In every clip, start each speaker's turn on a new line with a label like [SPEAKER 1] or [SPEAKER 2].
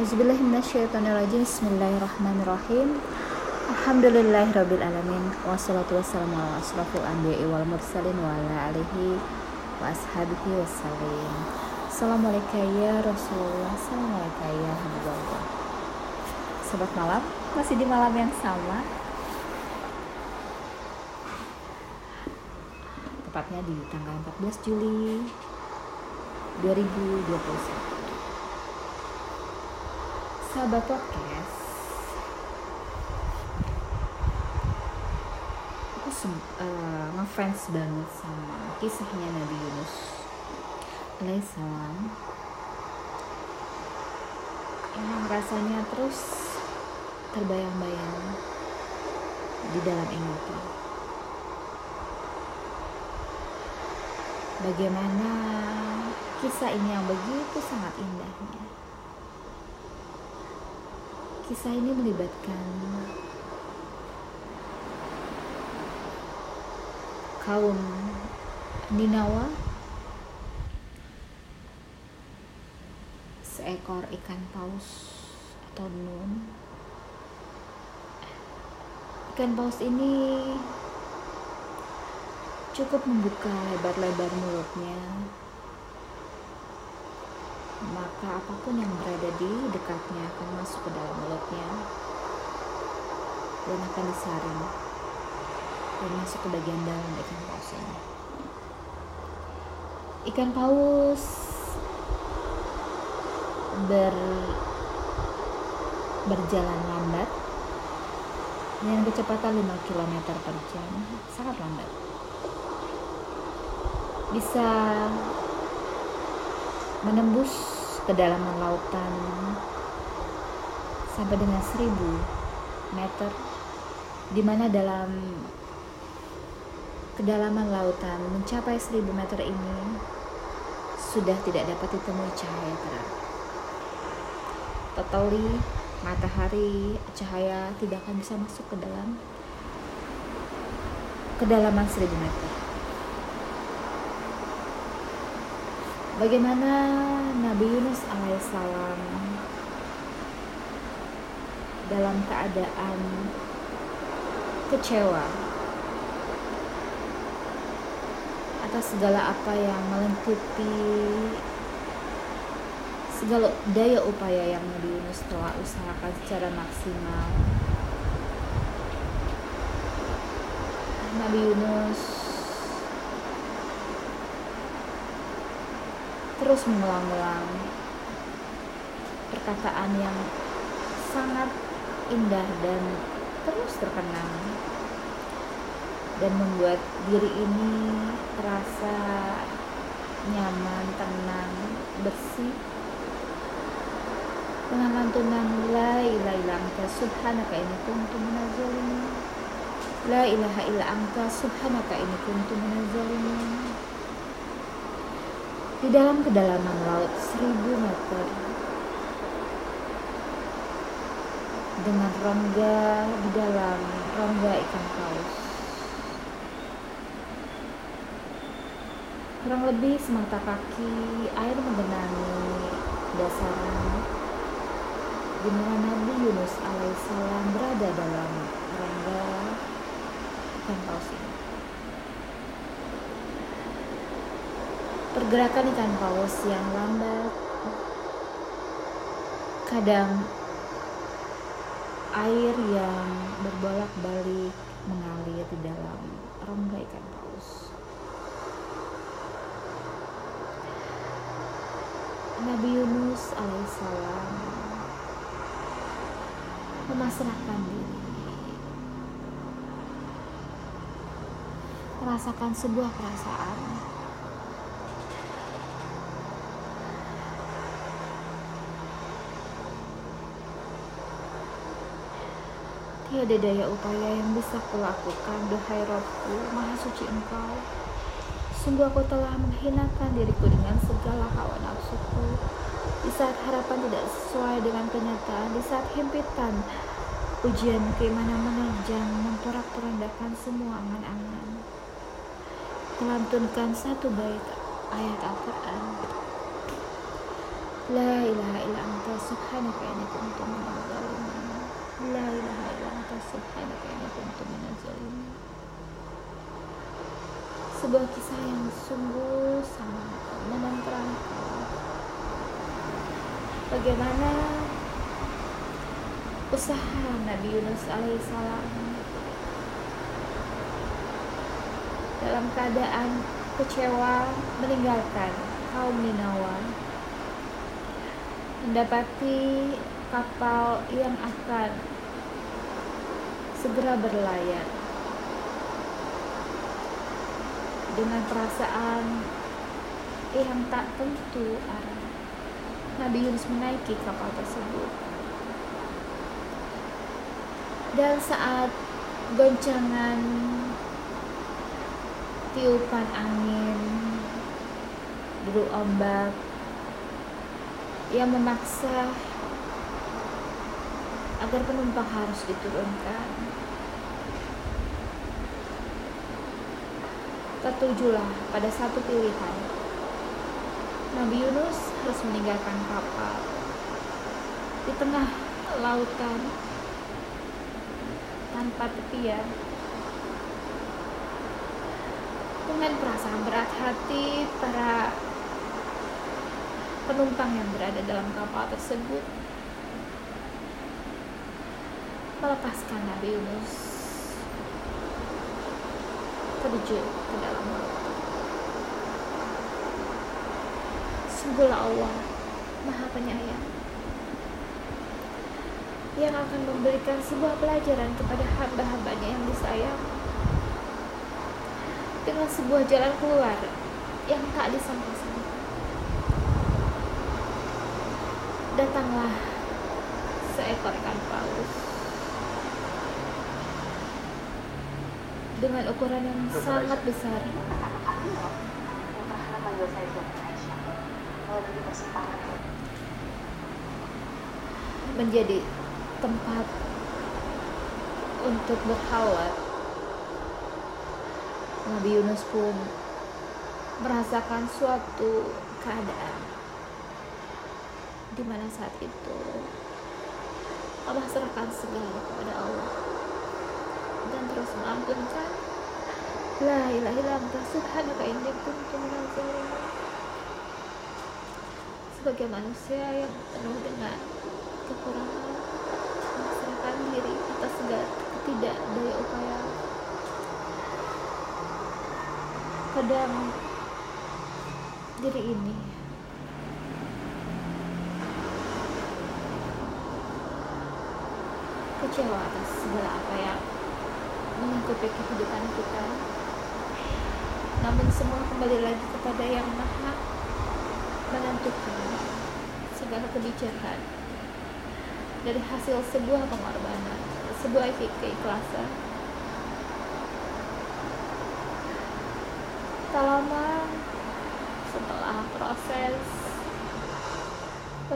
[SPEAKER 1] Bismillahirrahmanirrahim. Alhamdulillahirrabbilalamin. Wassalatu wassalamu ala Assalamualaikum ya Rasulullah. Assalamualaikum ya Sobat malam, masih di malam yang sama. Tepatnya di tanggal 14 Juli 2021 sahabat podcast. Aku uh, ngefans banget sama kisahnya Nabi Yunus. Alaihissalam yang rasanya terus terbayang-bayang di dalam ingatan bagaimana kisah ini yang begitu sangat indahnya Kisah ini melibatkan kaum Ninawa, seekor ikan paus atau nun. Ikan paus ini cukup membuka lebar-lebar mulutnya maka apa pun yang berada di dekatnya akan masuk ke dalam dan akan disaring dan masuk ke bagian dalam ikan paus ini. Ikan paus ber berjalan lambat dengan kecepatan 5 km per jam. Sangat lambat. Bisa menembus kedalaman lautan sampai dengan 1000 meter di mana dalam kedalaman lautan mencapai 1000 meter ini sudah tidak dapat ditemui cahaya terang. Totally matahari cahaya tidak akan bisa masuk ke dalam kedalaman 1000 meter. Bagaimana Nabi Yunus alaihissalam dalam keadaan kecewa atas segala apa yang melengkapi segala daya upaya yang Nabi Yunus telah usahakan secara maksimal. Nabi Yunus terus mengulang-ulang perkataan yang sangat indah dan terus terkenang. Dan membuat diri ini terasa nyaman, tenang, bersih. Dengan lantunan la ilaha illa anta subhanaka ini kuntu minazalimin la ilaha illa anta subhanaka ini kuntu minazalimin di dalam kedalaman laut seribu meter dengan rongga di dalam rongga ikan paus. Kurang lebih semata kaki air menggenangi dasarnya. Di mana Nabi Yunus alaihissalam berada dalam rongga ikan paus ini. Pergerakan ikan paus yang lambat kadang air yang berbolak-balik mengalir di dalam rongga ikan paus. Nabi Yunus alaihissalam memasrahkan diri. Merasakan sebuah perasaan Tiada daya upaya yang bisa kulakukan, duhai Robku, Maha Suci Engkau. Sungguh aku telah menghinakan diriku dengan segala hawa nafsuku. Di saat harapan tidak sesuai dengan kenyataan, di saat himpitan, ujian ke mana menerjang memporak-porandakan semua angan-angan. Kelantunkan satu bait ayat Al-Quran. La ilaha illa anta subhanaka inni kuntu zalimin la ilaha illa sebuah kisah yang sungguh sangat menenteramkan. Bagaimana usaha Nabi Yunus alaihissalam dalam keadaan kecewa meninggalkan kaum Ninawa mendapati kapal yang akan segera berlayar dengan perasaan yang tak tentu arah. Nabi Yunus menaiki kapal tersebut. Dan saat goncangan tiupan angin, deru ombak yang memaksa agar penumpang harus diturunkan tertujulah pada satu pilihan. Nabi Yunus harus meninggalkan kapal di tengah lautan tanpa tepian. Dengan perasaan berat hati para penumpang yang berada dalam kapal tersebut melepaskan Nabi Yunus terjun ke dalam laut. Sungguhlah Allah Maha Penyayang yang akan memberikan sebuah pelajaran kepada hamba-hambanya yang disayang dengan sebuah jalan keluar yang tak disangka-sangka. Datanglah seekor ikan paus dengan ukuran yang sangat besar. Menjadi tempat untuk berkhawat. Nabi Yunus pun merasakan suatu keadaan di mana saat itu Allah serahkan segala kepada Allah dan terus mengampunkan La ilaha illa anta subhanaka inni kuntu zalimin. Sebagai manusia yang penuh dengan kekurangan menyerahkan diri atas segala tidak daya upaya. Kadang diri ini kecewa atas segala apa yang mengikuti kehidupan kita. Namun semua kembali lagi kepada yang maha menentukan segala kebijakan. Dari hasil sebuah pengorbanan sebuah keikhlasan. Tak lama setelah proses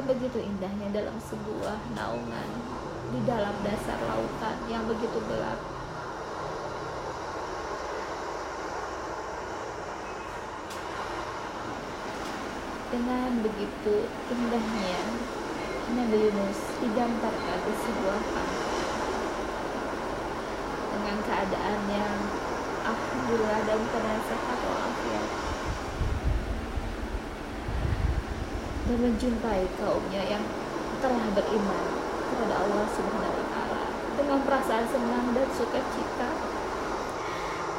[SPEAKER 1] begitu indahnya dalam sebuah naungan di dalam dasar lautan yang begitu gelap dengan begitu indahnya. Nabi Yunus digambarkan di sebuah pantai dengan keadaan yang alhamdulillah dalam keadaan sehat walafiat. Dan menjumpai kaumnya yang telah beriman kepada Allah Subhanahu wa taala. Dengan perasaan senang dan sukacita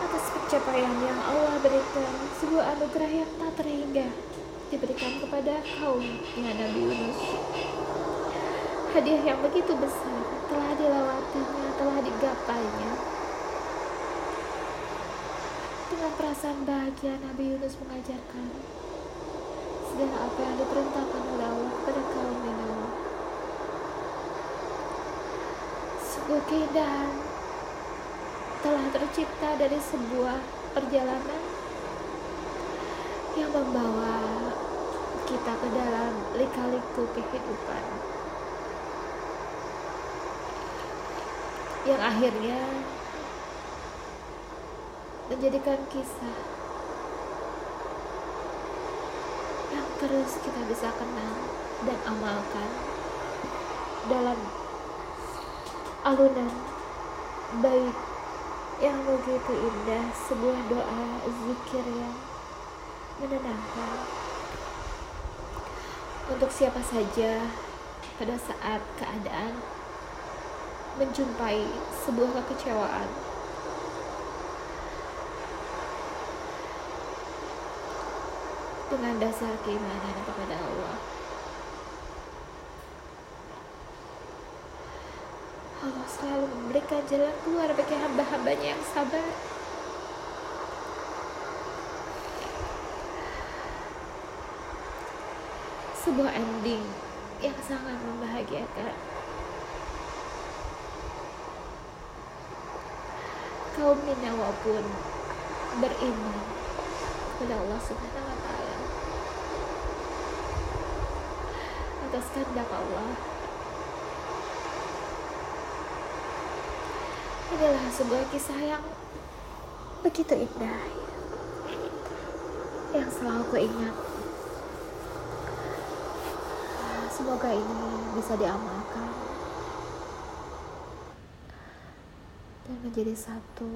[SPEAKER 1] atas pencapaian yang Allah berikan sebuah anugerah yang tak terhingga diberikan kepada kaum yang Nabi Yunus. Hadiah yang begitu besar telah dilewatinya, telah digapainya. Dengan perasaan bahagia Nabi Yunus mengajarkan segala apa yang diperintahkan oleh Allah kepada kaum Ninawa. Sebuah keindahan telah tercipta dari sebuah perjalanan yang membawa kita ke dalam lika-liku kehidupan. Yang akhirnya menjadikan kisah yang terus kita bisa kenal dan amalkan dalam alunan baik yang begitu indah sebuah doa zikir yang menenangkan untuk siapa saja pada saat keadaan menjumpai sebuah kekecewaan dengan dasar keimanan kepada Allah Allah selalu memberikan jalan keluar bagi hamba-hambanya yang sabar. Sebuah ending yang sangat membahagiakan. Kaum Ninawa pun beriman kepada Allah Subhanahu wa taala. Atas kehendak Allah inilah sebuah kisah yang begitu indah yang selalu ku ingat semoga ini bisa diamalkan dan menjadi satu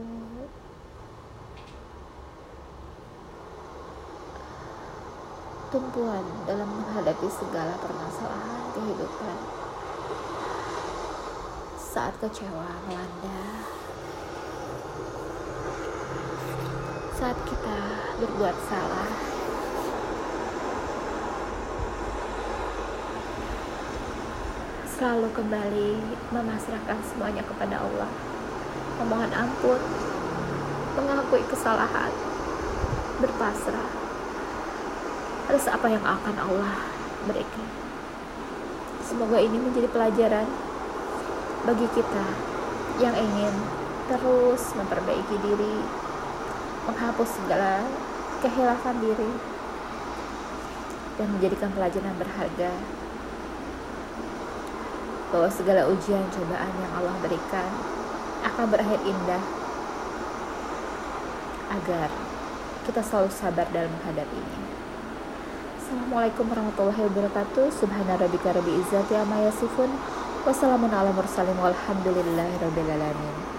[SPEAKER 1] tumpuan dalam menghadapi segala permasalahan kehidupan. Saat kecewa melanda. Saat kita berbuat salah selalu kembali memasrahkan semuanya kepada Allah. Memohon ampun mengakui kesalahan berpasrah. Atas apa yang akan Allah berikan. Semoga ini menjadi pelajaran bagi kita yang ingin terus memperbaiki diri, menghapus segala kehilafan diri, dan menjadikan pelajaran berharga bahwa segala ujian cobaan yang Allah berikan akan berakhir indah agar kita selalu sabar dalam menghadapinya. Assalamualaikum warahmatullahi wabarakatuh. Subhanarabbika rabbil izzati amma yasifun. Wassalamualaikum warahmatullahi wabarakatuh.